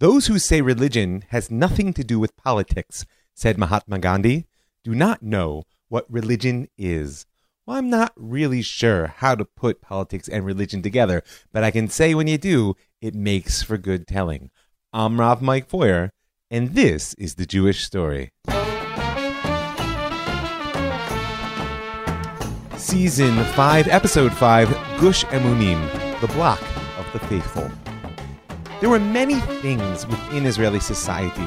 Those who say religion has nothing to do with politics, said Mahatma Gandhi, do not know what religion is. Well, I'm not really sure how to put politics and religion together, but I can say when you do, it makes for good telling. I'm Rav Mike Feuer, and this is the Jewish story. Season 5, Episode 5 Gush Emunim, the Block of the Faithful. There were many things within Israeli society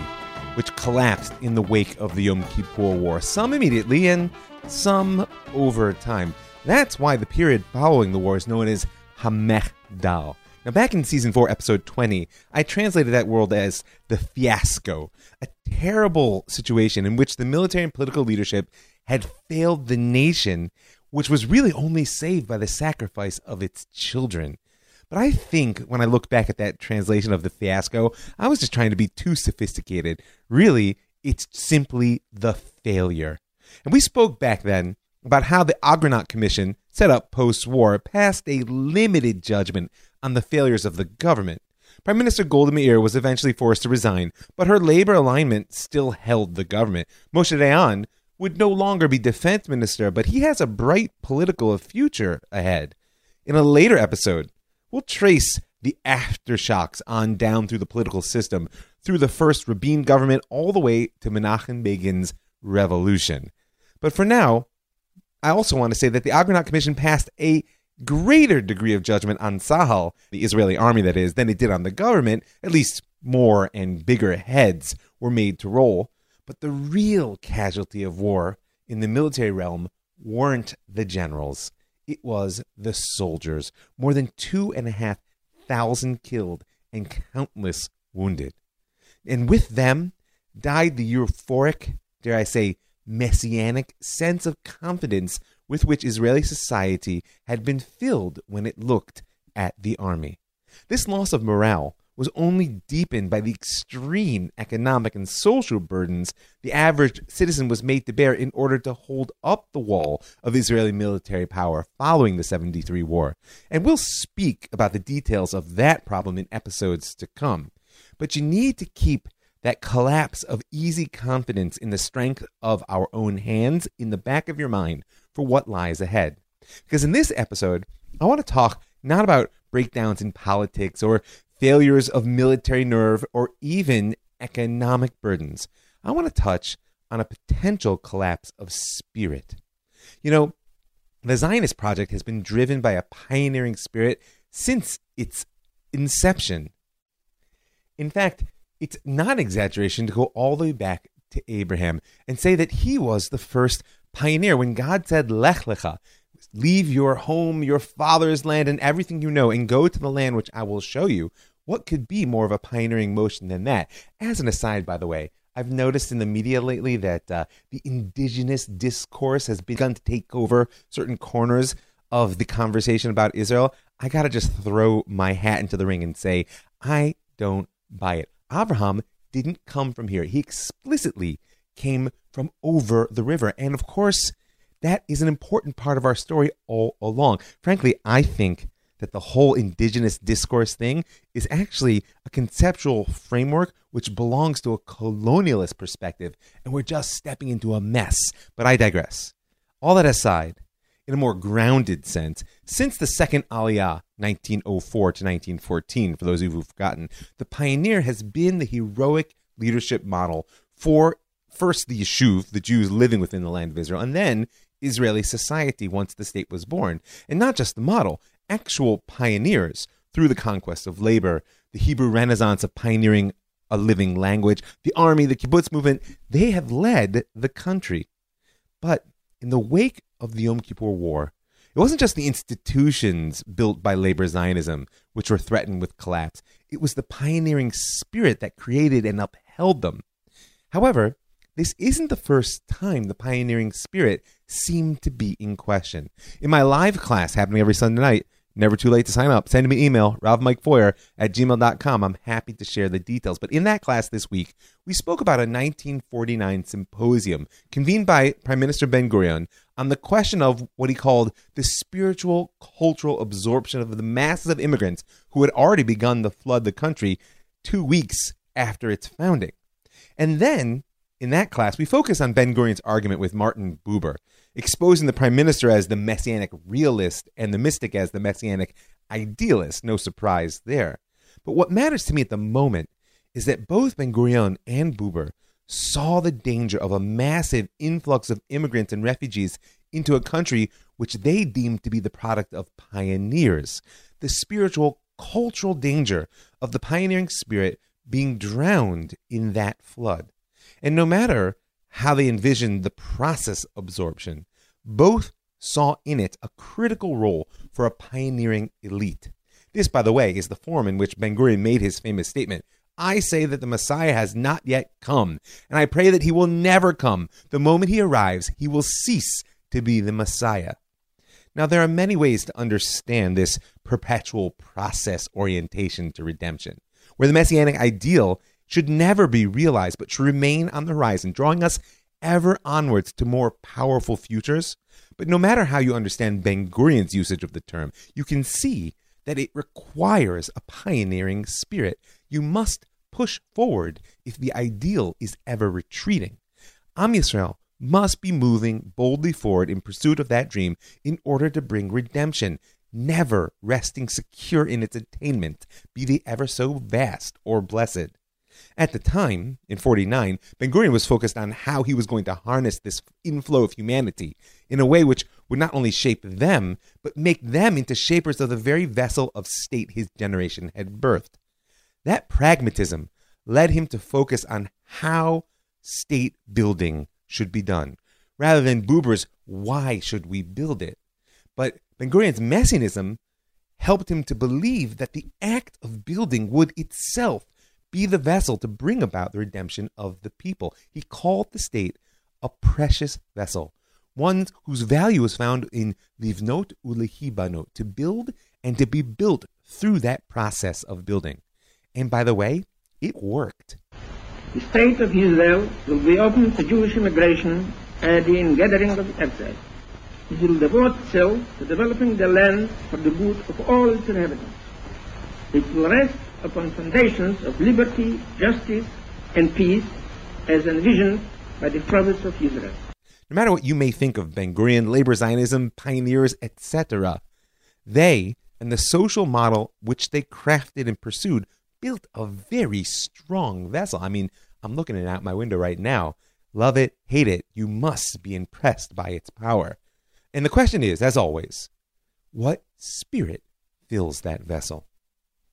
which collapsed in the wake of the Yom Kippur War, some immediately and some over time. That's why the period following the war is known as Hamechdal. Now, back in season 4, episode 20, I translated that word as the fiasco, a terrible situation in which the military and political leadership had failed the nation, which was really only saved by the sacrifice of its children. But I think when I look back at that translation of the fiasco, I was just trying to be too sophisticated. Really, it's simply the failure. And we spoke back then about how the Agranat Commission, set up post war, passed a limited judgment on the failures of the government. Prime Minister Golda Meir was eventually forced to resign, but her labor alignment still held the government. Moshe Dayan would no longer be defense minister, but he has a bright political future ahead. In a later episode, we'll trace the aftershocks on down through the political system, through the first Rabin government all the way to Menachem Begin's revolution. But for now, I also want to say that the Agranat Commission passed a greater degree of judgment on Sahal, the Israeli army that is, than it did on the government. At least more and bigger heads were made to roll. But the real casualty of war in the military realm weren't the generals it was the soldiers. More than two and a half thousand killed and countless wounded. And with them died the euphoric, dare I say, messianic sense of confidence with which Israeli society had been filled when it looked at the army. This loss of morale was only deepened by the extreme economic and social burdens the average citizen was made to bear in order to hold up the wall of Israeli military power following the 73 war. And we'll speak about the details of that problem in episodes to come. But you need to keep that collapse of easy confidence in the strength of our own hands in the back of your mind for what lies ahead. Because in this episode, I want to talk not about breakdowns in politics or failures of military nerve, or even economic burdens, I want to touch on a potential collapse of spirit. You know, the Zionist project has been driven by a pioneering spirit since its inception. In fact, it's not exaggeration to go all the way back to Abraham and say that he was the first pioneer. When God said, Lech Lecha, leave your home, your father's land, and everything you know, and go to the land which I will show you, what could be more of a pioneering motion than that? As an aside, by the way, I've noticed in the media lately that uh, the indigenous discourse has begun to take over certain corners of the conversation about Israel. I got to just throw my hat into the ring and say, I don't buy it. Abraham didn't come from here. He explicitly came from over the river. And of course, that is an important part of our story all along. Frankly, I think that the whole indigenous discourse thing is actually a conceptual framework which belongs to a colonialist perspective, and we're just stepping into a mess. But I digress. All that aside, in a more grounded sense, since the second Aliyah, 1904 to 1914, for those of you who've forgotten, the pioneer has been the heroic leadership model for first the Yishuv, the Jews living within the land of Israel, and then Israeli society once the state was born. And not just the model, actual pioneers through the conquest of labor, the Hebrew Renaissance of pioneering a living language, the army, the kibbutz movement, they have led the country. But in the wake of the Yom Kippur War, it wasn't just the institutions built by labor Zionism which were threatened with collapse, it was the pioneering spirit that created and upheld them. However, this isn't the first time the pioneering spirit seemed to be in question. In my live class happening every Sunday night, Never too late to sign up. Send me an email, ravmikefeuer at gmail.com. I'm happy to share the details. But in that class this week, we spoke about a 1949 symposium convened by Prime Minister Ben Gurion on the question of what he called the spiritual cultural absorption of the masses of immigrants who had already begun to flood the country two weeks after its founding. And then, in that class, we focus on Ben Gurion's argument with Martin Buber, exposing the prime minister as the messianic realist and the mystic as the messianic idealist. No surprise there. But what matters to me at the moment is that both Ben Gurion and Buber saw the danger of a massive influx of immigrants and refugees into a country which they deemed to be the product of pioneers. The spiritual, cultural danger of the pioneering spirit being drowned in that flood. And no matter how they envisioned the process absorption, both saw in it a critical role for a pioneering elite. This, by the way, is the form in which Ben Gurion made his famous statement I say that the Messiah has not yet come, and I pray that he will never come. The moment he arrives, he will cease to be the Messiah. Now, there are many ways to understand this perpetual process orientation to redemption, where the messianic ideal should never be realized but should remain on the horizon, drawing us ever onwards to more powerful futures. But no matter how you understand Ben Gurion's usage of the term, you can see that it requires a pioneering spirit. You must push forward if the ideal is ever retreating. Am Yisrael must be moving boldly forward in pursuit of that dream in order to bring redemption, never resting secure in its attainment, be they ever so vast or blessed. At the time, in 49, Ben Gurion was focused on how he was going to harness this inflow of humanity in a way which would not only shape them, but make them into shapers of the very vessel of state his generation had birthed. That pragmatism led him to focus on how state building should be done, rather than Buber's why should we build it. But Ben Gurion's messianism helped him to believe that the act of building would itself be the vessel to bring about the redemption of the people. He called the state a precious vessel, one whose value is found in livnot ulehibanot, to build and to be built through that process of building. And by the way, it worked. The state of Israel will be open to Jewish immigration and the ingathering of the exiles. It will devote itself to developing the land for the good of all its inhabitants. It will rest upon foundations of liberty, justice, and peace as envisioned by the prophets of Israel. No matter what you may think of Ben Gurion, labor Zionism, pioneers, etc., they and the social model which they crafted and pursued built a very strong vessel. I mean, I'm looking it out my window right now. Love it, hate it, you must be impressed by its power. And the question is, as always, what spirit fills that vessel?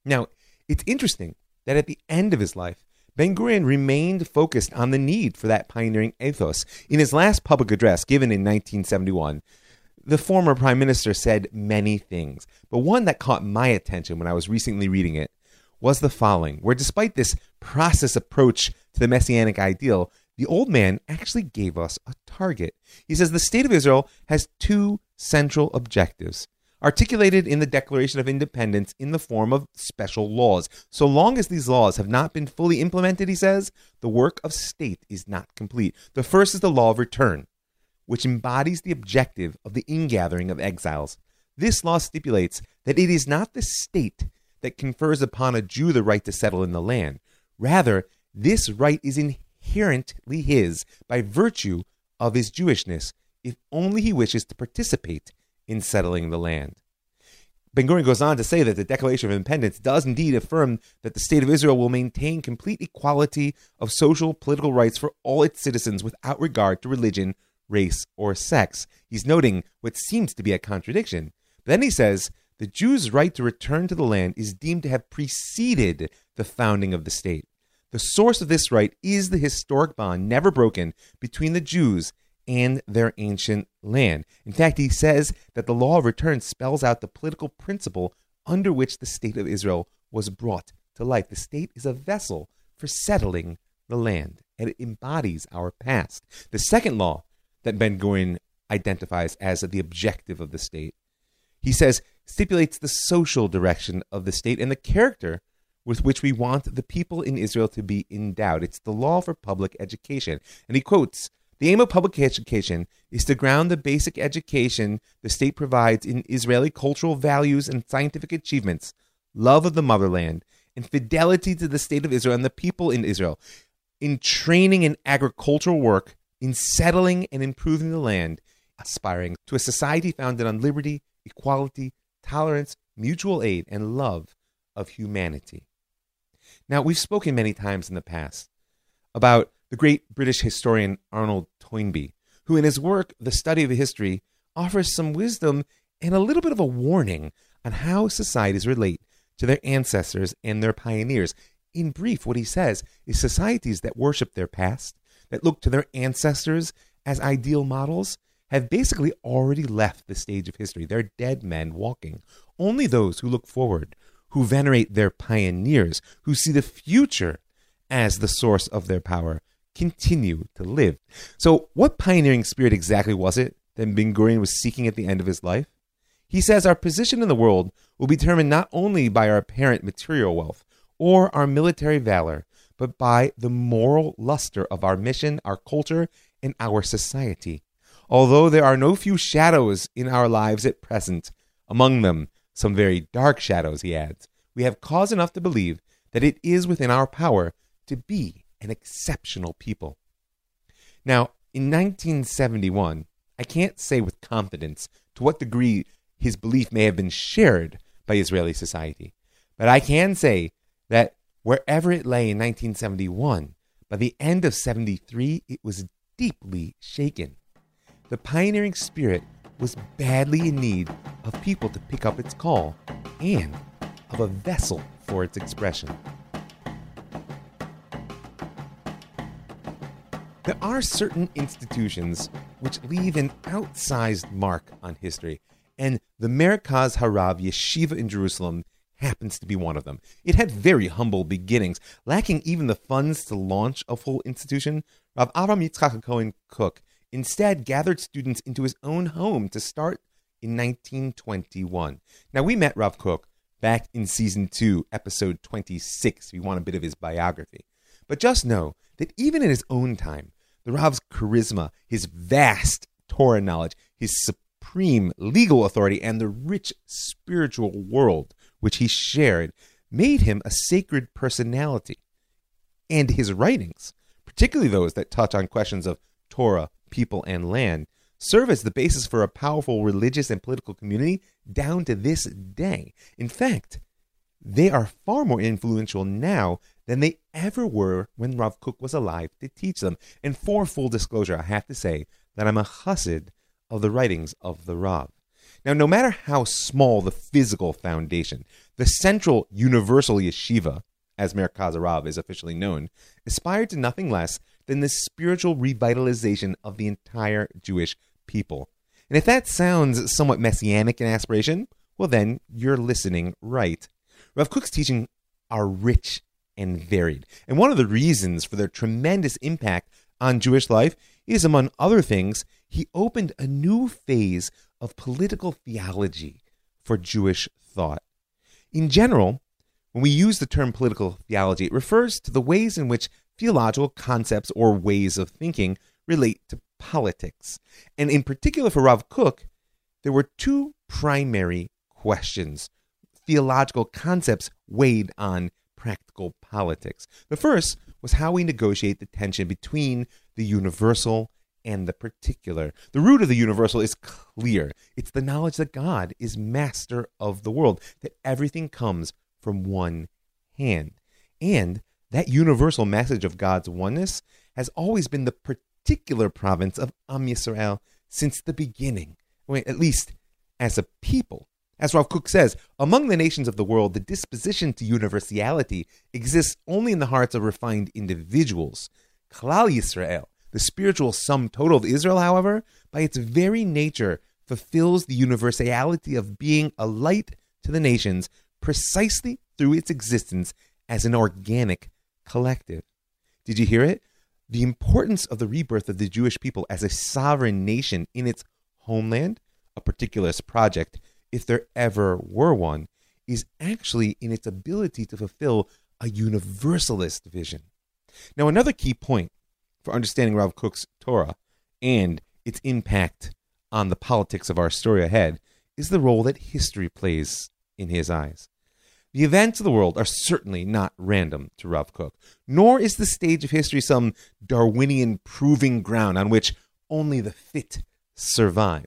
Now, it's interesting that at the end of his life, Ben Gurion remained focused on the need for that pioneering ethos. In his last public address given in 1971, the former prime minister said many things, but one that caught my attention when I was recently reading it was the following where despite this process approach to the messianic ideal, the old man actually gave us a target. He says the state of Israel has two central objectives articulated in the Declaration of Independence in the form of special laws. So long as these laws have not been fully implemented, he says, the work of state is not complete. The first is the law of return, which embodies the objective of the ingathering of exiles. This law stipulates that it is not the state that confers upon a Jew the right to settle in the land. Rather, this right is inherently his by virtue of his Jewishness, if only he wishes to participate in settling the land. Ben Gurion goes on to say that the Declaration of Independence does indeed affirm that the State of Israel will maintain complete equality of social, political rights for all its citizens without regard to religion, race, or sex. He's noting what seems to be a contradiction. Then he says the Jews' right to return to the land is deemed to have preceded the founding of the state. The source of this right is the historic bond never broken between the Jews and their ancient land. In fact, he says that the law of return spells out the political principle under which the state of Israel was brought to life. The state is a vessel for settling the land, and it embodies our past. The second law that Ben Gurion identifies as the objective of the state, he says, stipulates the social direction of the state and the character with which we want the people in Israel to be endowed. It's the law for public education. And he quotes The aim of public education is to ground the basic education the state provides in Israeli cultural values and scientific achievements, love of the motherland, and fidelity to the state of Israel and the people in Israel, in training in agricultural work, in settling and improving the land, aspiring to a society founded on liberty, equality, tolerance, mutual aid, and love of humanity. Now, we've spoken many times in the past about the great British historian Arnold Toynbee, who in his work, The Study of History, offers some wisdom and a little bit of a warning on how societies relate to their ancestors and their pioneers. In brief, what he says is societies that worship their past, that look to their ancestors as ideal models, have basically already left the stage of history. They're dead men walking. Only those who look forward, who venerate their pioneers, who see the future as the source of their power, continue to live. So, what pioneering spirit exactly was it that Ben Gurion was seeking at the end of his life? He says our position in the world will be determined not only by our apparent material wealth or our military valor, but by the moral luster of our mission, our culture, and our society. Although there are no few shadows in our lives at present, among them some very dark shadows, he adds, we have cause enough to believe that it is within our power to be an exceptional people. Now, in 1971, I can't say with confidence to what degree his belief may have been shared by Israeli society, but I can say that wherever it lay in 1971, by the end of 73, it was deeply shaken. The pioneering spirit was badly in need of people to pick up its call and of a vessel for its expression. There are certain institutions which leave an outsized mark on history, and the Merkaz Harav Yeshiva in Jerusalem happens to be one of them. It had very humble beginnings, lacking even the funds to launch a full institution. Rav Avram Yitzchak Cohen Kook instead gathered students into his own home to start in 1921. Now, we met Rav Kook back in season 2, episode 26, if you want a bit of his biography. But just know that even in his own time, the Rav's charisma, his vast Torah knowledge, his supreme legal authority, and the rich spiritual world which he shared made him a sacred personality. And his writings, particularly those that touch on questions of Torah, people, and land, serve as the basis for a powerful religious and political community down to this day. In fact, they are far more influential now than they ever were when Rav Kook was alive to teach them. And for full disclosure, I have to say that I'm a chassid of the writings of the Rav. Now, no matter how small the physical foundation, the central universal yeshiva, as Merkaz Harav is officially known, aspired to nothing less than the spiritual revitalization of the entire Jewish people. And if that sounds somewhat messianic in aspiration, well, then you're listening right. Rav Kook's teaching are rich and varied. And one of the reasons for their tremendous impact on Jewish life is, among other things, he opened a new phase of political theology for Jewish thought. In general, when we use the term political theology, it refers to the ways in which theological concepts or ways of thinking relate to politics. And in particular for Rav Kook, there were two primary questions theological concepts weighed on practical politics. The first was how we negotiate the tension between the universal and the particular. The root of the universal is clear it's the knowledge that God is master of the world, that everything comes from one hand. And that universal message of God's oneness has always been the particular province of Am Yisrael since the beginning, at least as a people. As Rav Kook says, among the nations of the world, the disposition to universality exists only in the hearts of refined individuals. Klal Yisrael, the spiritual sum total of Israel, however, by its very nature, fulfills the universality of being a light to the nations precisely through its existence as an organic collective. Did you hear it? The importance of the rebirth of the Jewish people as a sovereign nation in its homeland, a particularist project, if there ever were one, is actually in its ability to fulfill a universalist vision. Now, another key point for understanding Rav Kook's Torah and its impact on the politics of our story ahead is the role that history plays in his eyes. The events of the world are certainly not random to Rav Kook, nor is the stage of history some Darwinian proving ground on which only the fit survive.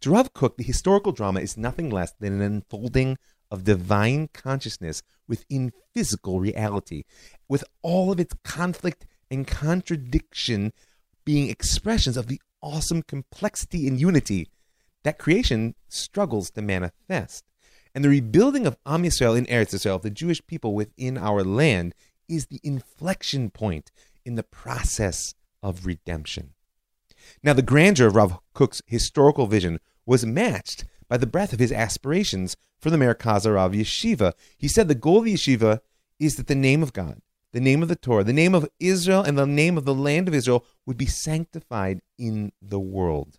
To Rav Kook, the historical drama is nothing less than an unfolding of divine consciousness within physical reality, with all of its conflict and contradiction being expressions of the awesome complexity and unity that creation struggles to manifest. And the rebuilding of Am Yisrael in Eretz Yisrael, the Jewish people within our land, is the inflection point in the process of redemption. Now, the grandeur of Rav Kook's historical vision was matched by the breadth of his aspirations for the Merkaz Rav Yeshiva. He said the goal of the yeshiva is that the name of God, the name of the Torah, the name of Israel, and the name of the land of Israel would be sanctified in the world.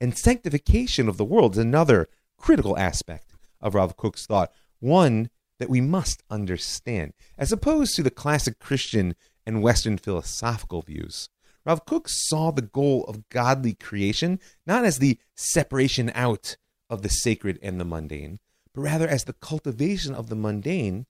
And sanctification of the world is another critical aspect of Rav Kook's thought, one that we must understand, as opposed to the classic Christian and Western philosophical views. Rav Kook saw the goal of godly creation not as the separation out of the sacred and the mundane, but rather as the cultivation of the mundane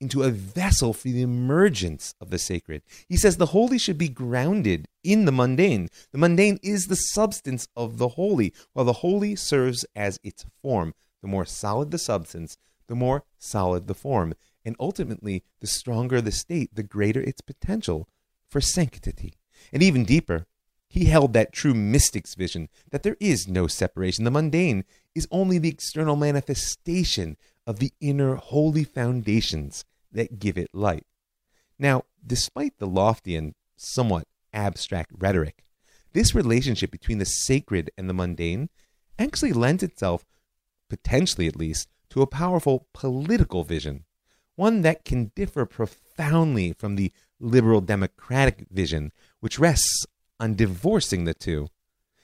into a vessel for the emergence of the sacred. He says the holy should be grounded in the mundane. The mundane is the substance of the holy, while the holy serves as its form. The more solid the substance, the more solid the form. And ultimately, the stronger the state, the greater its potential for sanctity. And even deeper, he held that true mystic's vision that there is no separation. The mundane is only the external manifestation of the inner holy foundations that give it light. Now, despite the lofty and somewhat abstract rhetoric, this relationship between the sacred and the mundane actually lends itself, potentially at least, to a powerful political vision, one that can differ profoundly from the liberal democratic vision, which rests on divorcing the two.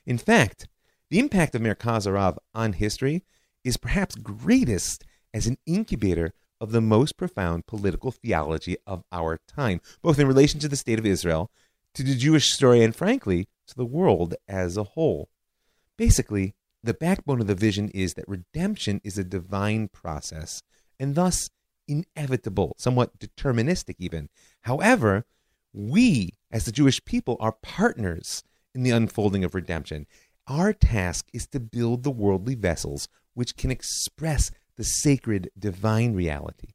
In fact, the impact of Merkaz HaRav on history is perhaps greatest as an incubator of the most profound political theology of our time, both in relation to the state of Israel, to the Jewish story, and frankly, to the world as a whole. Basically, the backbone of the vision is that redemption is a divine process, and thus inevitable, somewhat deterministic even. However, we, as the Jewish people, are partners in the unfolding of redemption. Our task is to build the worldly vessels which can express the sacred divine reality.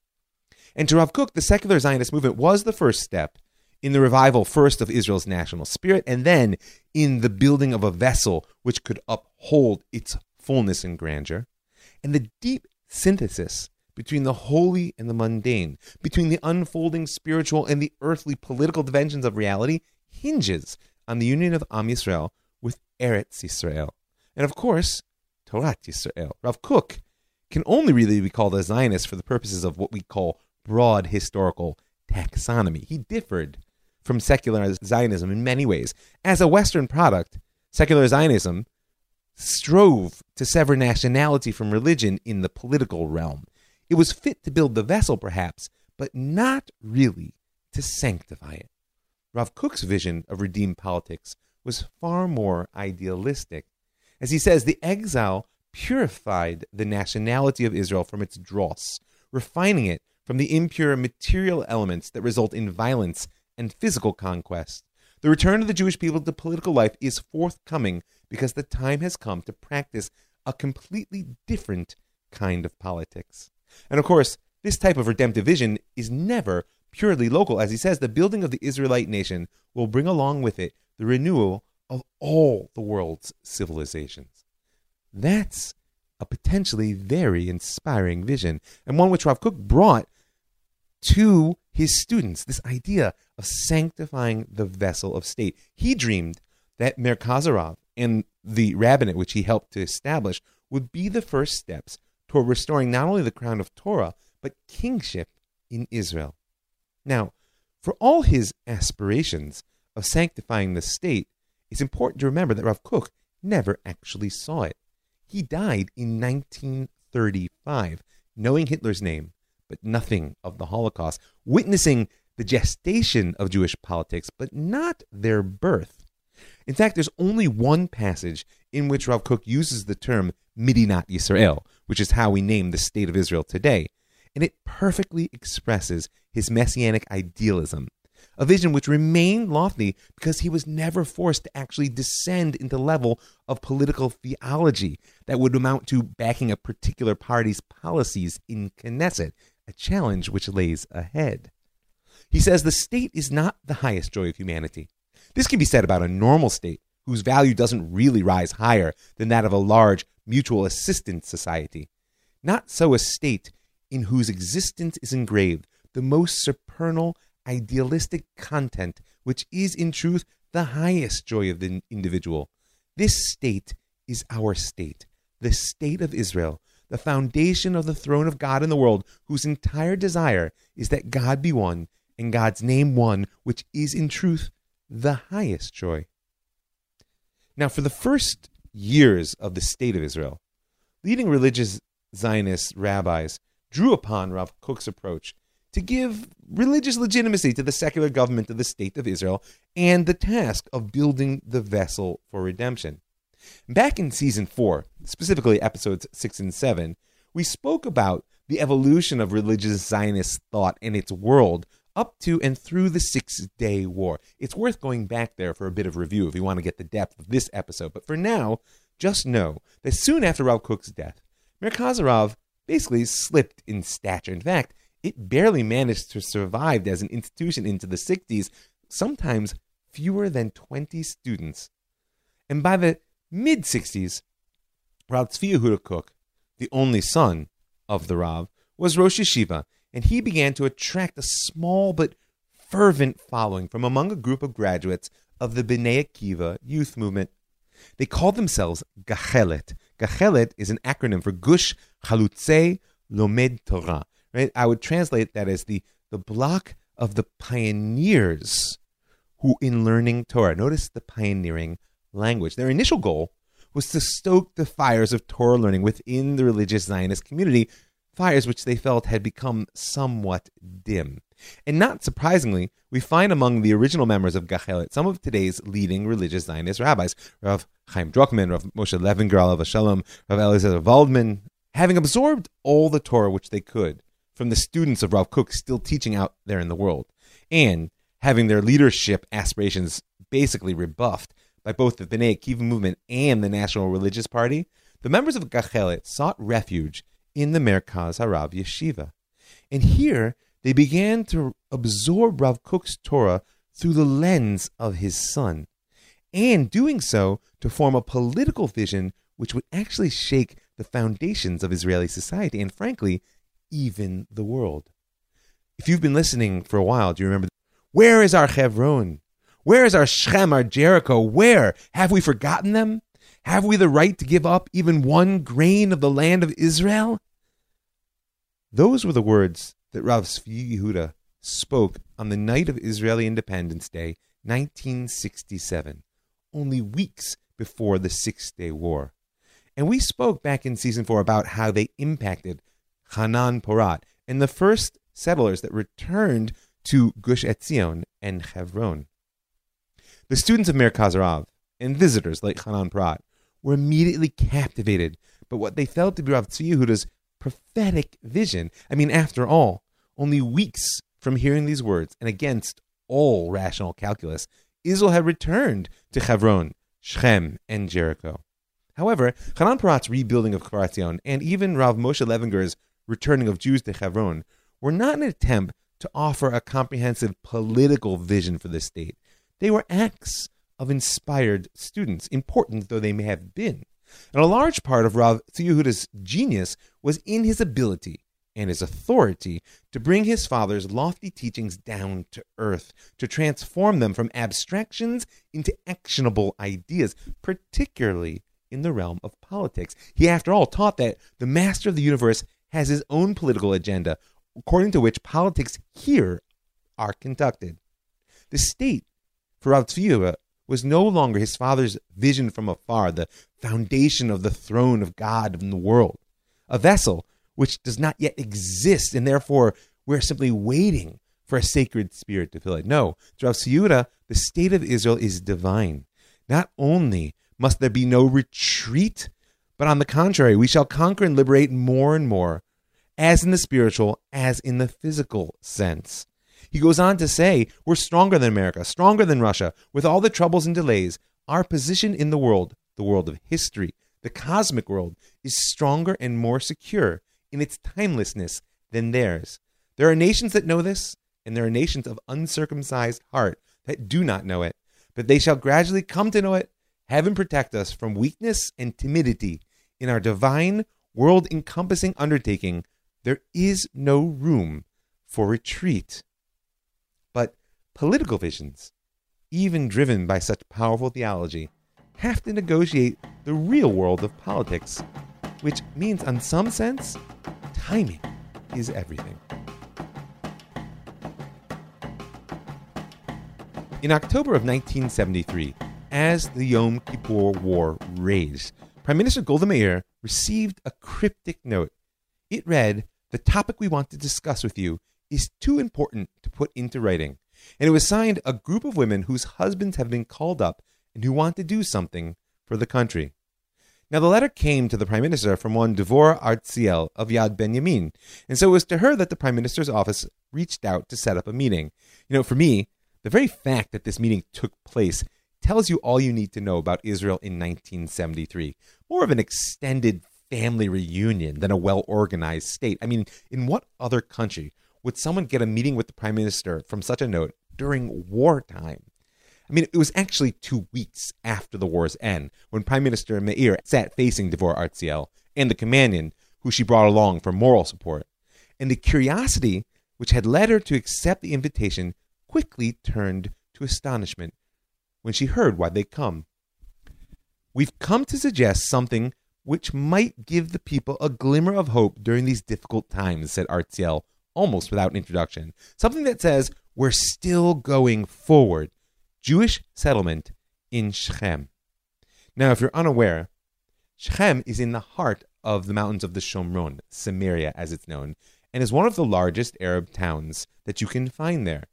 And to Rav Kook, the secular Zionist movement was the first step in the revival, first of Israel's national spirit, and then in the building of a vessel which could uphold its fullness and grandeur. And the deep synthesis between the holy and the mundane, between the unfolding spiritual and the earthly political dimensions of reality, hinges on the union of Am Yisrael with Eretz Yisrael. And of course, Torat Yisrael. Rav Kook can only really be called a Zionist for the purposes of what we call broad historical taxonomy. He differed from secular Zionism in many ways. As a Western product, secular Zionism strove to sever nationality from religion in the political realm. It was fit to build the vessel, perhaps, but not really to sanctify it. Rav Kook's vision of redeemed politics was far more idealistic. As he says, the exile purified the nationality of Israel from its dross, refining it from the impure material elements that result in violence and physical conquest. The return of the Jewish people to political life is forthcoming because the time has come to practice a completely different kind of politics. And of course, this type of redemptive vision is never purely local. As he says, the building of the Israelite nation will bring along with it the renewal of all the world's civilizations. That's a potentially very inspiring vision, and one which Rav Kook brought to his students this idea of sanctifying the vessel of state. He dreamed that Merkaz HaRav and the rabbinate which he helped to establish would be the first steps toward restoring not only the crown of Torah, but kingship in Israel. Now, for all his aspirations of sanctifying the state, it's important to remember that Rav Kook never actually saw it. He died in 1935, knowing Hitler's name, but nothing of the Holocaust, witnessing the gestation of Jewish politics, but not their birth. In fact, there's only one passage in which Rav Kook uses the term Medinat Yisrael, which is how we name the state of Israel today. And it perfectly expresses his messianic idealism, a vision which remained lofty because he was never forced to actually descend into the level of political theology that would amount to backing a particular party's policies in Knesset, a challenge which lays ahead. He says the state is not the highest joy of humanity. This can be said about a normal state whose value doesn't really rise higher than that of a large mutual assistance society. Not so a state in whose existence is engraved the most supernal, idealistic content, which is in truth the highest joy of the individual. This state is our state, the state of Israel, the foundation of the throne of God in the world, whose entire desire is that God be one and God's name one, which is in truth the highest joy. Now, for the first years of the state of Israel, leading religious Zionist rabbis drew upon Rav Kook's approach to give religious legitimacy to the secular government of the state of Israel and the task of building the vessel for redemption. Back in season four, specifically episodes six and seven, we spoke about the evolution of religious Zionist thought and its world up to and through the Six Day War. It's worth going back there for a bit of review if you want to get the depth of this episode. But for now, just know that soon after Rav Kook's death, Merkaz HaRav basically slipped in stature. In fact, it barely managed to survive as an institution into the 60s, sometimes fewer than 20 students. And by the mid 60s, Rav Tzvi Yehuda Kook, the only son of the Rav, was Rosh Yeshiva, and he began to attract a small but fervent following from among a group of graduates of the Bnei Akiva youth movement. They called themselves Gachelet. Gachelet is an acronym for Gush Chalutzei Lomed Torah. Right? I would translate that as the, the block of the pioneers who in learning Torah. Notice the pioneering language. Their initial goal was to stoke the fires of Torah learning within the religious Zionist community, fires which they felt had become somewhat dim. And not surprisingly, we find among the original members of Gachelet some of today's leading religious Zionist rabbis, Rav Chaim Druckman, Rav Moshe Levinger, Rav Shalom, Rav Eliezer Waldman, having absorbed all the Torah which they could from the students of Rav Kook still teaching out there in the world, and having their leadership aspirations basically rebuffed by both the Bnei Akiva movement and the National Religious Party, the members of Gachelet sought refuge in the Merkaz HaRav Yeshiva. And here they began to absorb Rav Kook's Torah through the lens of his son, and doing so to form a political vision which would actually shake the foundations of Israeli society and, frankly, even the world. If you've been listening for a while, do you remember? Where is our Hebron? Where is our Shechem, our Jericho? Where? Have we forgotten them? Have we the right to give up even one grain of the land of Israel? Those were the words that Rav Tzvi Yehuda spoke on the night of Israeli Independence Day, 1967, only weeks before the Six Day War. And we spoke back in season four about how they impacted Hanan Porat and the first settlers that returned to Gush Etzion and Hebron. The students of Merkaz HaRav and visitors like Hanan Porat were immediately captivated by what they felt to be Rav Tzvi Yehuda's prophetic vision. I mean, after all, only weeks from hearing these words and against all rational calculus, Israel had returned to Hebron, Shechem, and Jericho. However, Hanan Porat's rebuilding of Kfar Etzion and even Rav Moshe Levinger's returning of Jews to Hebron were not an attempt to offer a comprehensive political vision for the state. They were acts of inspired students, important though they may have been. And a large part of Rav Yehuda's genius was in his ability and his authority to bring his father's lofty teachings down to earth, to transform them from abstractions into actionable ideas, particularly in the realm of politics. He, after all, taught that the master of the universe has his own political agenda, according to which politics here are conducted. The state, for Rav Tzvi was no longer his father's vision from afar, the foundation of the throne of God in the world, a vessel which does not yet exist, and therefore we're simply waiting for a sacred spirit to fill it. No, to Rav the state of Israel is divine. Not only must there be no retreat, but on the contrary, we shall conquer and liberate more and more as in the spiritual as in the physical sense. He goes on to say, We're stronger than America, stronger than Russia. With all the troubles and delays, our position in the world, the world of history, the cosmic world, is stronger and more secure in its timelessness than theirs. There are nations that know this, and there are nations of uncircumcised heart that do not know it, but they shall gradually come to know it. Heaven protect us from weakness and timidity. In our divine, world encompassing undertaking, there is no room for retreat. Political visions, even driven by such powerful theology, have to negotiate the real world of politics, which means, in some sense, timing is everything. In October of 1973, as the Yom Kippur War raged, Prime Minister Golda Meir received a cryptic note. It read, The topic we want to discuss with you is too important to put into writing. And it was signed a group of women whose husbands have been called up and who want to do something for the country. Now, the letter came to the Prime Minister from one Devor Artziel of Yad Benyamin, and so it was to her that the Prime Minister's office reached out to set up a meeting. You know, for me, the very fact that this meeting took place tells you all you need to know about Israel in 1973. More of an extended family reunion than a well organized state. I mean, in what other country would someone get a meeting with the prime minister from such a note during wartime? I mean, it was actually two weeks after the war's end when Prime Minister Meir sat facing Devor Artziel and the companion who she brought along for moral support. And the curiosity which had led her to accept the invitation quickly turned to astonishment when she heard why they'd come. We've come to suggest something which might give the people a glimmer of hope during these difficult times, said Artziel, almost without introduction. Something that says, we're still going forward. Jewish settlement in Shechem. Now, if you're unaware, Shechem is in the heart of the mountains of the Shomron, Samaria as it's known, and is one of the largest Arab towns that you can find there.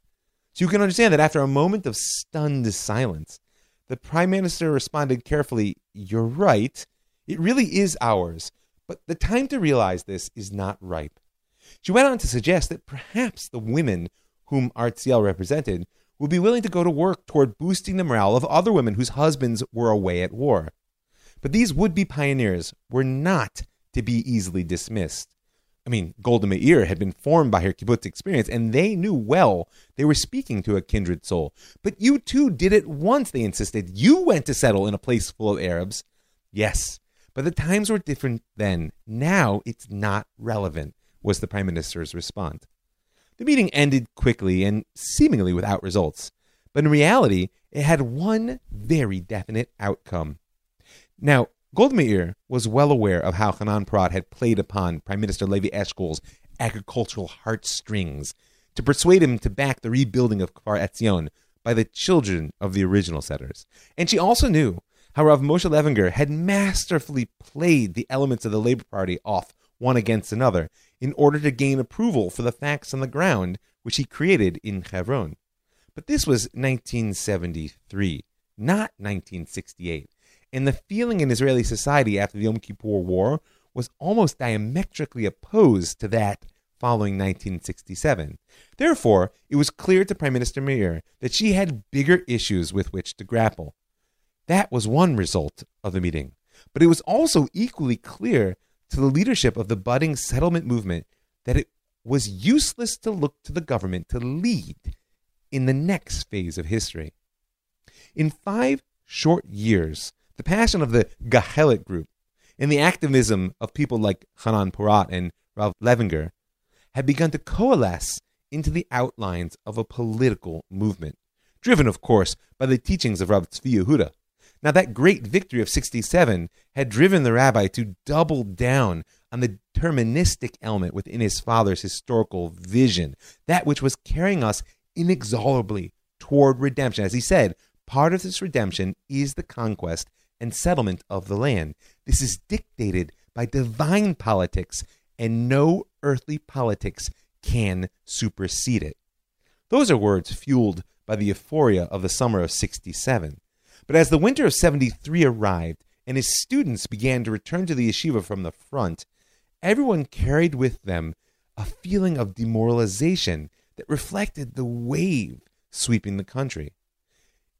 So you can understand that after a moment of stunned silence, the prime minister responded carefully, You're right. It really is ours. But the time to realize this is not ripe. She went on to suggest that perhaps the women whom Artziel represented would be willing to go to work toward boosting the morale of other women whose husbands were away at war. But these would be pioneers were not to be easily dismissed. I mean, Golda Meir had been formed by her kibbutz experience, and they knew well they were speaking to a kindred soul. But you too did it once, they insisted. You went to settle in a place full of Arabs. Yes, but the times were different then. Now it's not relevant, was the Prime Minister's response. The meeting ended quickly and seemingly without results, but in reality, it had one very definite outcome. Now, Golda Meir was well aware of how Hanan Porat had played upon Prime Minister Levi Eshkol's agricultural heartstrings to persuade him to back the rebuilding of Kfar Etzion by the children of the original settlers. And she also knew how Rav Moshe Levinger had masterfully played the elements of the Labor Party off one against another in order to gain approval for the facts on the ground which he created in Hebron. But this was 1973, not 1968 and the feeling in Israeli society after the Yom Kippur War was almost diametrically opposed to that following 1967. Therefore, it was clear to Prime Minister Meir that she had bigger issues with which to grapple. That was one result of the meeting. But it was also equally clear to the leadership of the budding settlement movement that it was useless to look to the government to lead in the next phase of history. In five short years, the passion of the Gahelit group and the activism of people like Hanan Porat and Rav Levinger had begun to coalesce into the outlines of a political movement, driven, of course, by the teachings of Rav Tzvi Yehuda. Now, that great victory of 67 had driven the rabbi to double down on the deterministic element within his father's historical vision, that which was carrying us inexorably toward redemption. As he said, part of this redemption is the conquest and settlement of the land. This is dictated by divine politics, and no earthly politics can supersede it. Those are words fueled by the euphoria of the summer of 67. But as the winter of 73 arrived and his students began to return to the yeshiva from the front, everyone carried with them a feeling of demoralization that reflected the wave sweeping the country.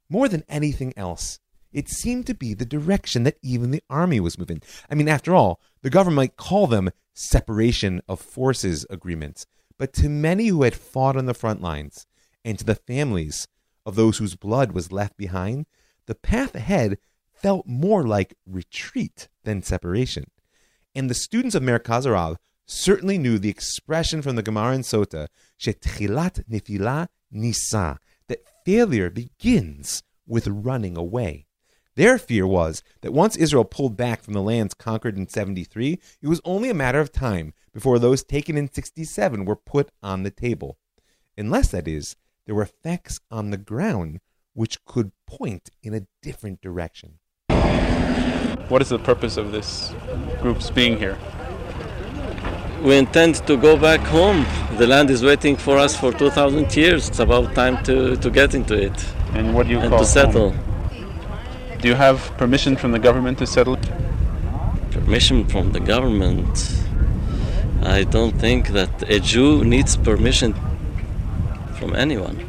More than anything else, it seemed to be the direction that even the army was moving. I mean, after all, the government might call them separation of forces agreements, but to many who had fought on the front lines and to the families of those whose blood was left behind, the path ahead felt more like retreat than separation. And the students of Merkaz HaRav certainly knew the expression from the Gemara and Sota, Shetchilat Nefila Nisa, that failure begins with running away. Their fear was that once Israel pulled back from the lands conquered in 73, it was only a matter of time before those taken in 67 were put on the table. Unless, that is, there were effects on the ground which could point in a different direction. What is the purpose of this group's being here? We intend to go back home. The land is waiting for us for 2,000 years. It's about time to, to get into it. And what do you and call to settle. home? Do you have permission from the government to settle? Permission from the government. I don't think that a Jew needs permission from anyone.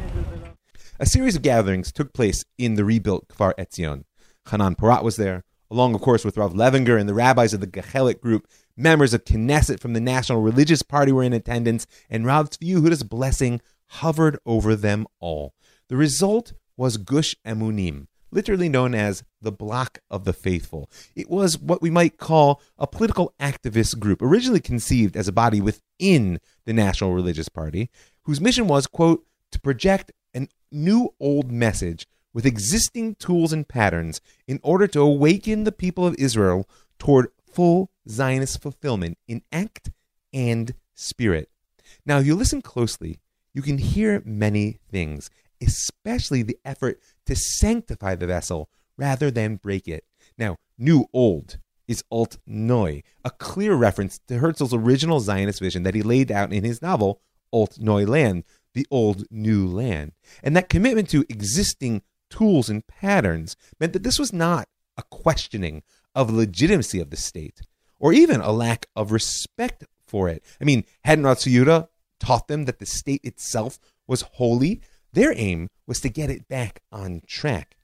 A series of gatherings took place in the rebuilt Kfar Etzion. Hanan Porat was there, along, of course, with Rav Levinger and the rabbis of the Gahelet group. Members of Knesset from the National Religious Party were in attendance, and Rav Tzvi Yehuda's blessing hovered over them all. The result was Gush Emunim, literally known as the Block of the Faithful. It was what we might call a political activist group, originally conceived as a body within the National Religious Party, whose mission was, quote, to project a new old message with existing tools and patterns in order to awaken the people of Israel toward full Zionist fulfillment in act and spirit. Now, if you listen closely, you can hear many things, especially the effort to sanctify the vessel rather than break it. Now, new old is alt neu, a clear reference to Herzl's original Zionist vision that he laid out in his novel Alt Neu Land, the old new land. And that commitment to existing tools and patterns meant that this was not a questioning of legitimacy of the state or even a lack of respect for it. I mean, hadn't Rav taught them that the state itself was holy? Their aim was to get it back on track.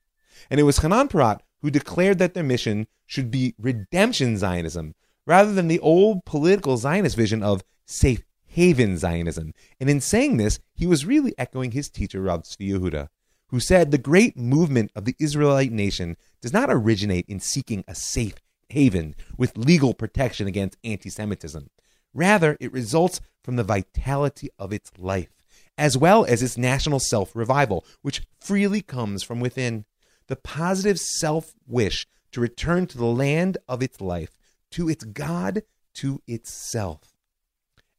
And it was Hanan Porat who declared that their mission should be redemption Zionism rather than the old political Zionist vision of safe haven Zionism. And in saying this, he was really echoing his teacher, Rav Tzvi Yehuda, who said the great movement of the Israelite nation does not originate in seeking a safe haven with legal protection against anti Semitism. Rather, it results from the vitality of its life, as well as its national self revival, which freely comes from within. The positive self wish to return to the land of its life, to its God, to itself.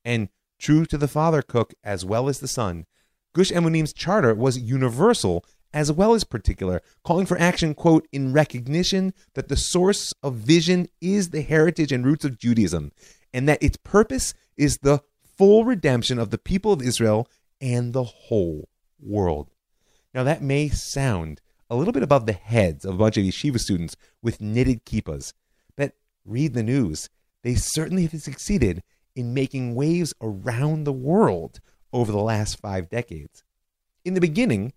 And true to the Father Kook as well as the Son, Gush Emunim's charter was universal as well as particular, calling for action, quote, in recognition that the source of vision is the heritage and roots of Judaism, and that its purpose is the full redemption of the people of Israel and the whole world. Now, that may sound a little bit above the heads of a bunch of yeshiva students with knitted kippas, but read the news. They certainly have succeeded in making waves around the world over the last five decades. In the beginning,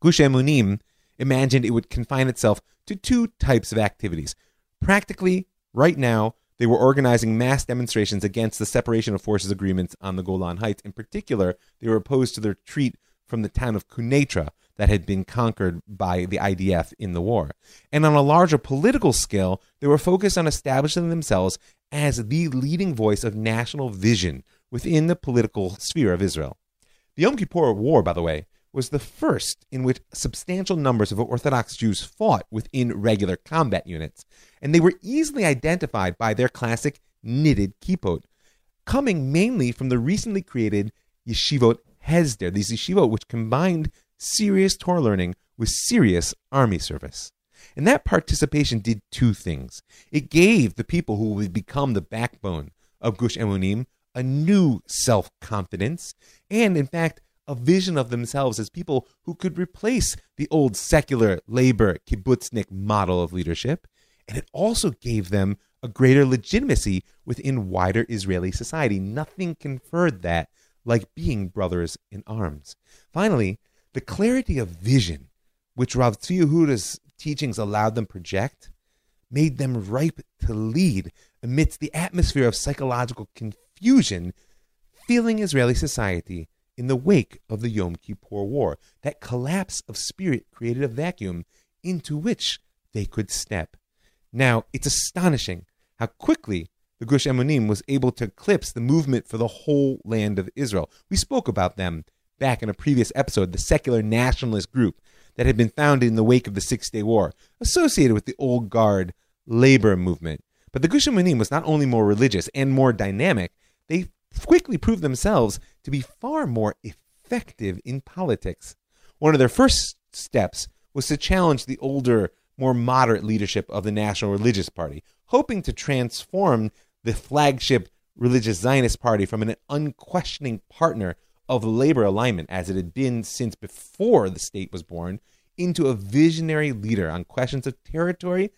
Gush Emunim imagined it would confine itself to two types of activities. Practically, right now, they were organizing mass demonstrations against the separation of forces agreements on the Golan Heights. In particular, they were opposed to the retreat from the town of Quneitra that had been conquered by the IDF in the war. And on a larger political scale, they were focused on establishing themselves as the leading voice of national vision within the political sphere of Israel. The Yom Kippur War, by the way, was the first in which substantial numbers of Orthodox Jews fought within regular combat units, and they were easily identified by their classic knitted kippot, coming mainly from the recently created Yeshivot Hesder, these yeshivot which combined serious Torah learning with serious army service. And that participation did two things. It gave the people who would become the backbone of Gush Emunim a new self confidence, and in fact, a vision of themselves as people who could replace the old secular labor kibbutznik model of leadership. And it also gave them a greater legitimacy within wider Israeli society. Nothing conferred that like being brothers in arms. Finally, the clarity of vision, which Rav Tzvi Yehuda's teachings allowed them project, made them ripe to lead amidst the atmosphere of psychological confusion filling Israeli society in the wake of the Yom Kippur War. That collapse of spirit created a vacuum into which they could step. Now, it's astonishing how quickly the Gush Emunim was able to eclipse the movement for the whole land of Israel. We spoke about them back in a previous episode, the secular nationalist group that had been founded in the wake of the Six Day War, associated with the old guard labor movement. But the Gush Emunim was not only more religious and more dynamic, they quickly proved themselves to be far more effective in politics. One of their first steps was to challenge the older, more moderate leadership of the National Religious Party, hoping to transform the flagship religious Zionist party from an unquestioning partner of labor alignment, as it had been since before the state was born, into a visionary leader on questions of territory,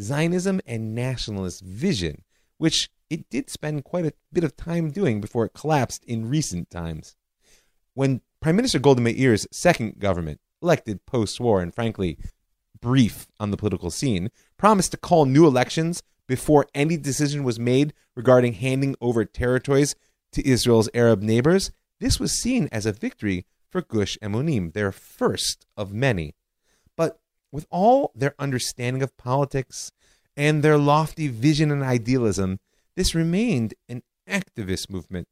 Zionism, and nationalist vision, which it did spend quite a bit of time doing before it collapsed in recent times. When Prime Minister Golda Meir's second government, elected post war and frankly brief on the political scene, promised to call new elections before any decision was made regarding handing over territories to Israel's Arab neighbors, this was seen as a victory for Gush Emunim, their first of many. But with all their understanding of politics and their lofty vision and idealism, this remained an activist movement.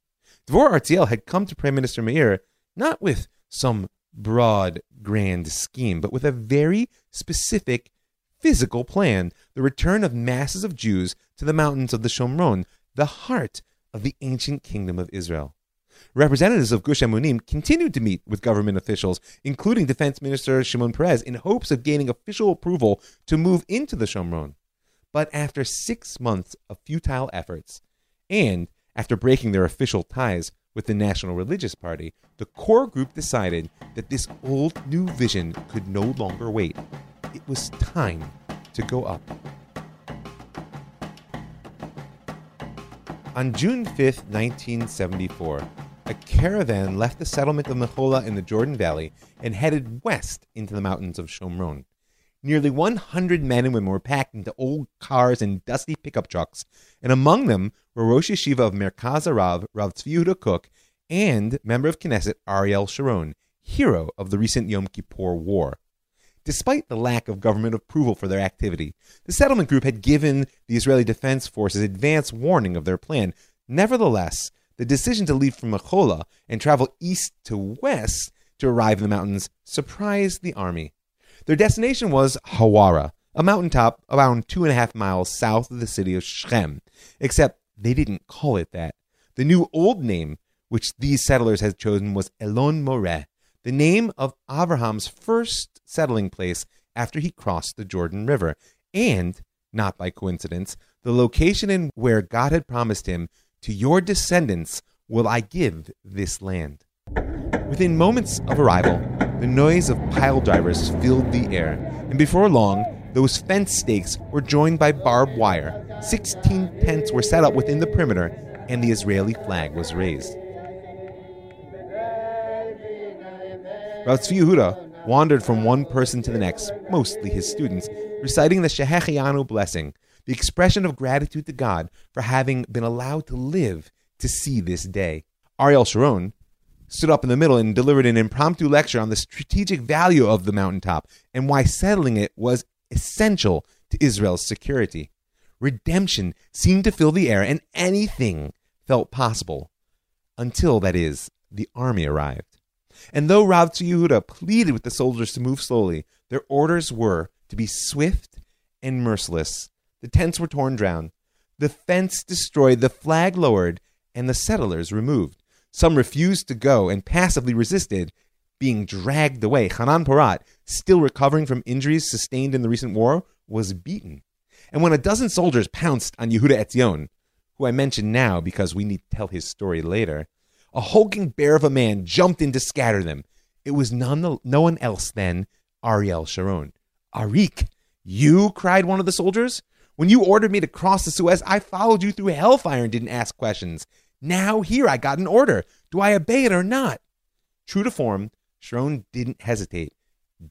Dvor Artziel had come to Prime Minister Meir not with some broad, grand scheme, but with a very specific physical plan the return of masses of Jews to the mountains of the Shomron, the heart of the ancient kingdom of Israel. Representatives of Gush Emunim continued to meet with government officials, including Defense Minister Shimon Peres, in hopes of gaining official approval to move into the Shomron. But after six months of futile efforts, and after breaking their official ties with the National Religious Party, the core group decided that this old new vision could no longer wait. It was time to go up. On June 5, 1974, a caravan left the settlement of Mechola in the Jordan Valley and headed west into the mountains of Shomron. Nearly 100 men and women were packed into old cars and dusty pickup trucks, and among them were Rosh Yeshiva of Merkaz HaRav, Rav Tzvi Yehuda Kook, and member of Knesset Ariel Sharon, hero of the recent Yom Kippur War. Despite the lack of government approval for their activity, the settlement group had given the Israeli Defense Forces advance warning of their plan. Nevertheless, the decision to leave from Mechola and travel east to west to arrive in the mountains surprised the army. Their destination was Hawara, a mountaintop around two and a half miles south of the city of Shechem, except they didn't call it that. The new old name which these settlers had chosen was Elon Moreh, the name of Abraham's first settling place after he crossed the Jordan River, and, not by coincidence, the location in where God had promised him, To your descendants will I give this land. Within moments of arrival, the noise of pile drivers filled the air, and before long, those fence stakes were joined by barbed wire. Sixteen tents were set up within the perimeter, and the Israeli flag was raised. Rav Yehuda wandered from one person to the next, mostly his students, reciting the Shehechianu blessing, the expression of gratitude to God for having been allowed to live to see this day. Ariel Sharon, stood up in the middle and delivered an impromptu lecture on the strategic value of the mountaintop and why settling it was essential to Israel's security. Redemption seemed to fill the air, and anything felt possible until, that is, the army arrived. And though Rav Yehuda pleaded with the soldiers to move slowly, their orders were to be swift and merciless. The tents were torn down, the fence destroyed, the flag lowered, and the settlers removed. Some refused to go and passively resisted being dragged away. Hanan Porat, still recovering from injuries sustained in the recent war, was beaten. And when a dozen soldiers pounced on Yehuda Etzion, who I mention now because we need to tell his story later, a hulking bear of a man jumped in to scatter them. It was none, no one else than Ariel Sharon. Arik, you, cried one of the soldiers. When you ordered me to cross the Suez, I followed you through hellfire and didn't ask questions. Now here I got an order. Do I obey it or not? True to form, Sharon didn't hesitate.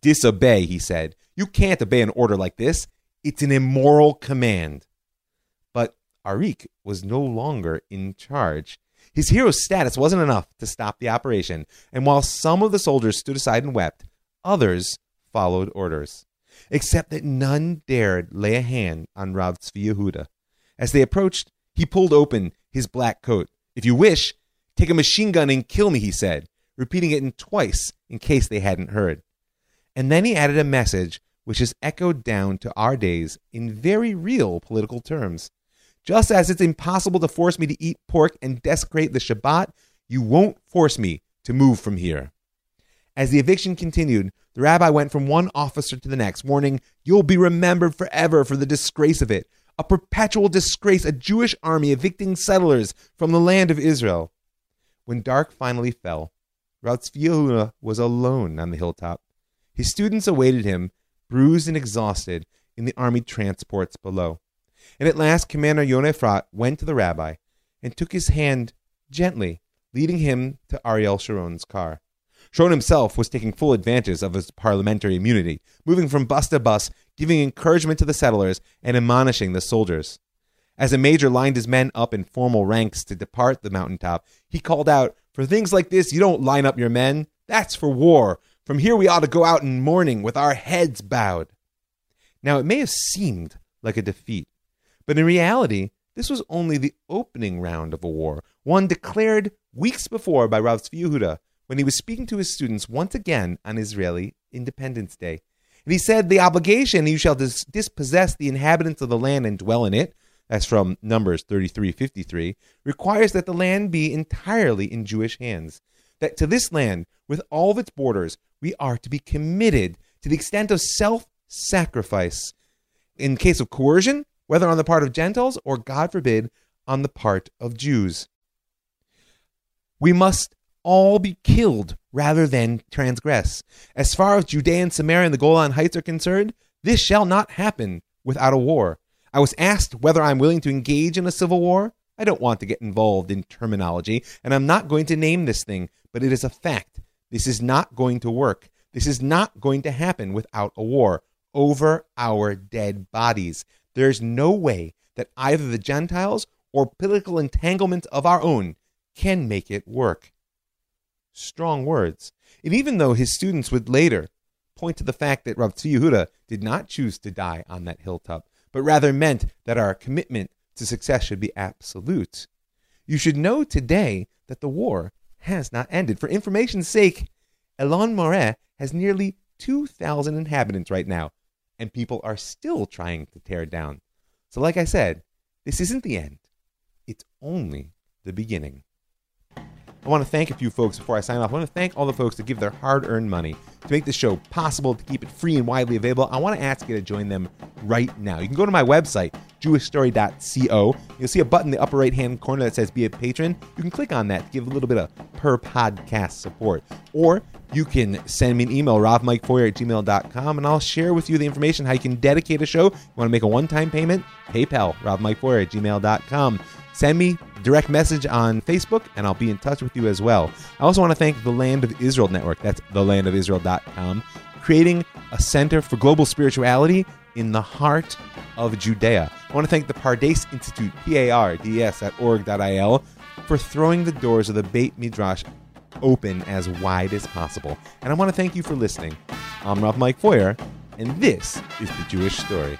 Disobey, he said. You can't obey an order like this. It's an immoral command. But Arik was no longer in charge. His hero's status wasn't enough to stop the operation, and while some of the soldiers stood aside and wept, others followed orders. Except that none dared lay a hand on Rav Tzvi Yehuda. As they approached, he pulled open his black coat. If you wish, take a machine gun and kill me, he said, repeating it in twice in case they hadn't heard. And then he added a message which is echoed down to our days in very real political terms. Just as it's impossible to force me to eat pork and desecrate the Shabbat, you won't force me to move from here. As the eviction continued, the rabbi went from one officer to the next, warning, You'll be remembered forever for the disgrace of it. A perpetual disgrace, a Jewish army evicting settlers from the land of Israel. When dark finally fell, Rav was alone on the hilltop. His students awaited him, bruised and exhausted, in the army transports below. And at last, Commander Yonah Efrat went to the rabbi and took his hand gently, leading him to Ariel Sharon's car. Sharon himself was taking full advantage of his parliamentary immunity, moving from bus to bus, giving encouragement to the settlers and admonishing the soldiers. As a major lined his men up in formal ranks to depart the mountaintop, he called out, For things like this, you don't line up your men. That's for war. From here, we ought to go out in mourning with our heads bowed. Now, it may have seemed like a defeat, but in reality, this was only the opening round of a war, one declared weeks before by Rav Tzvi Yehuda when he was speaking to his students once again on Israeli Independence Day. And he said, The obligation you shall dis- dispossess the inhabitants of the land and dwell in it, that's from Numbers 33:53, requires that the land be entirely in Jewish hands. That to this land, with all of its borders, we are to be committed to the extent of self sacrifice. In case of coercion, whether on the part of Gentiles or, God forbid, on the part of Jews. We must all be killed rather than transgress. As far as Judea and Samaria and the Golan Heights are concerned, this shall not happen without a war. I was asked whether I'm willing to engage in a civil war. I don't want to get involved in terminology, and I'm not going to name this thing, but it is a fact. This is not going to work. This is not going to happen without a war over our dead bodies. There's no way that either the Gentiles or political entanglements of our own can make it work. Strong words. And even though his students would later point to the fact that Rav Tzvi Yehuda did not choose to die on that hilltop, but rather meant that our commitment to success should be absolute, you should know today that the war has not ended. For information's sake, Elon Moreh has nearly 2,000 inhabitants right now, and people are still trying to tear it down. So, like I said, this isn't the end, it's only the beginning. I want to thank a few folks before I sign off. I want to thank all the folks that give their hard earned money to make this show possible, to keep it free and widely available. I want to ask you to join them right now. You can go to my website, jewishstory.co. You'll see a button in the upper right hand corner that says Be a Patron. You can click on that to give a little bit of per podcast support. Or you can send me an email, ravmikefeuer at gmail.com, and I'll share with you the information how you can dedicate a show. You want to make a one time payment? PayPal, ravmikefeuer at gmail.com. Send me direct message on Facebook, and I'll be in touch with you as well. I also want to thank the Land of Israel Network. That's thelandofisrael.com, creating a center for global spirituality in the heart of Judea. I want to thank the Pardes Institute, P-A-R-D-S at org.il, for throwing the doors of the Beit Midrash open as wide as possible. And I want to thank you for listening. I'm Rav Mike Feuer, and this is The Jewish Story.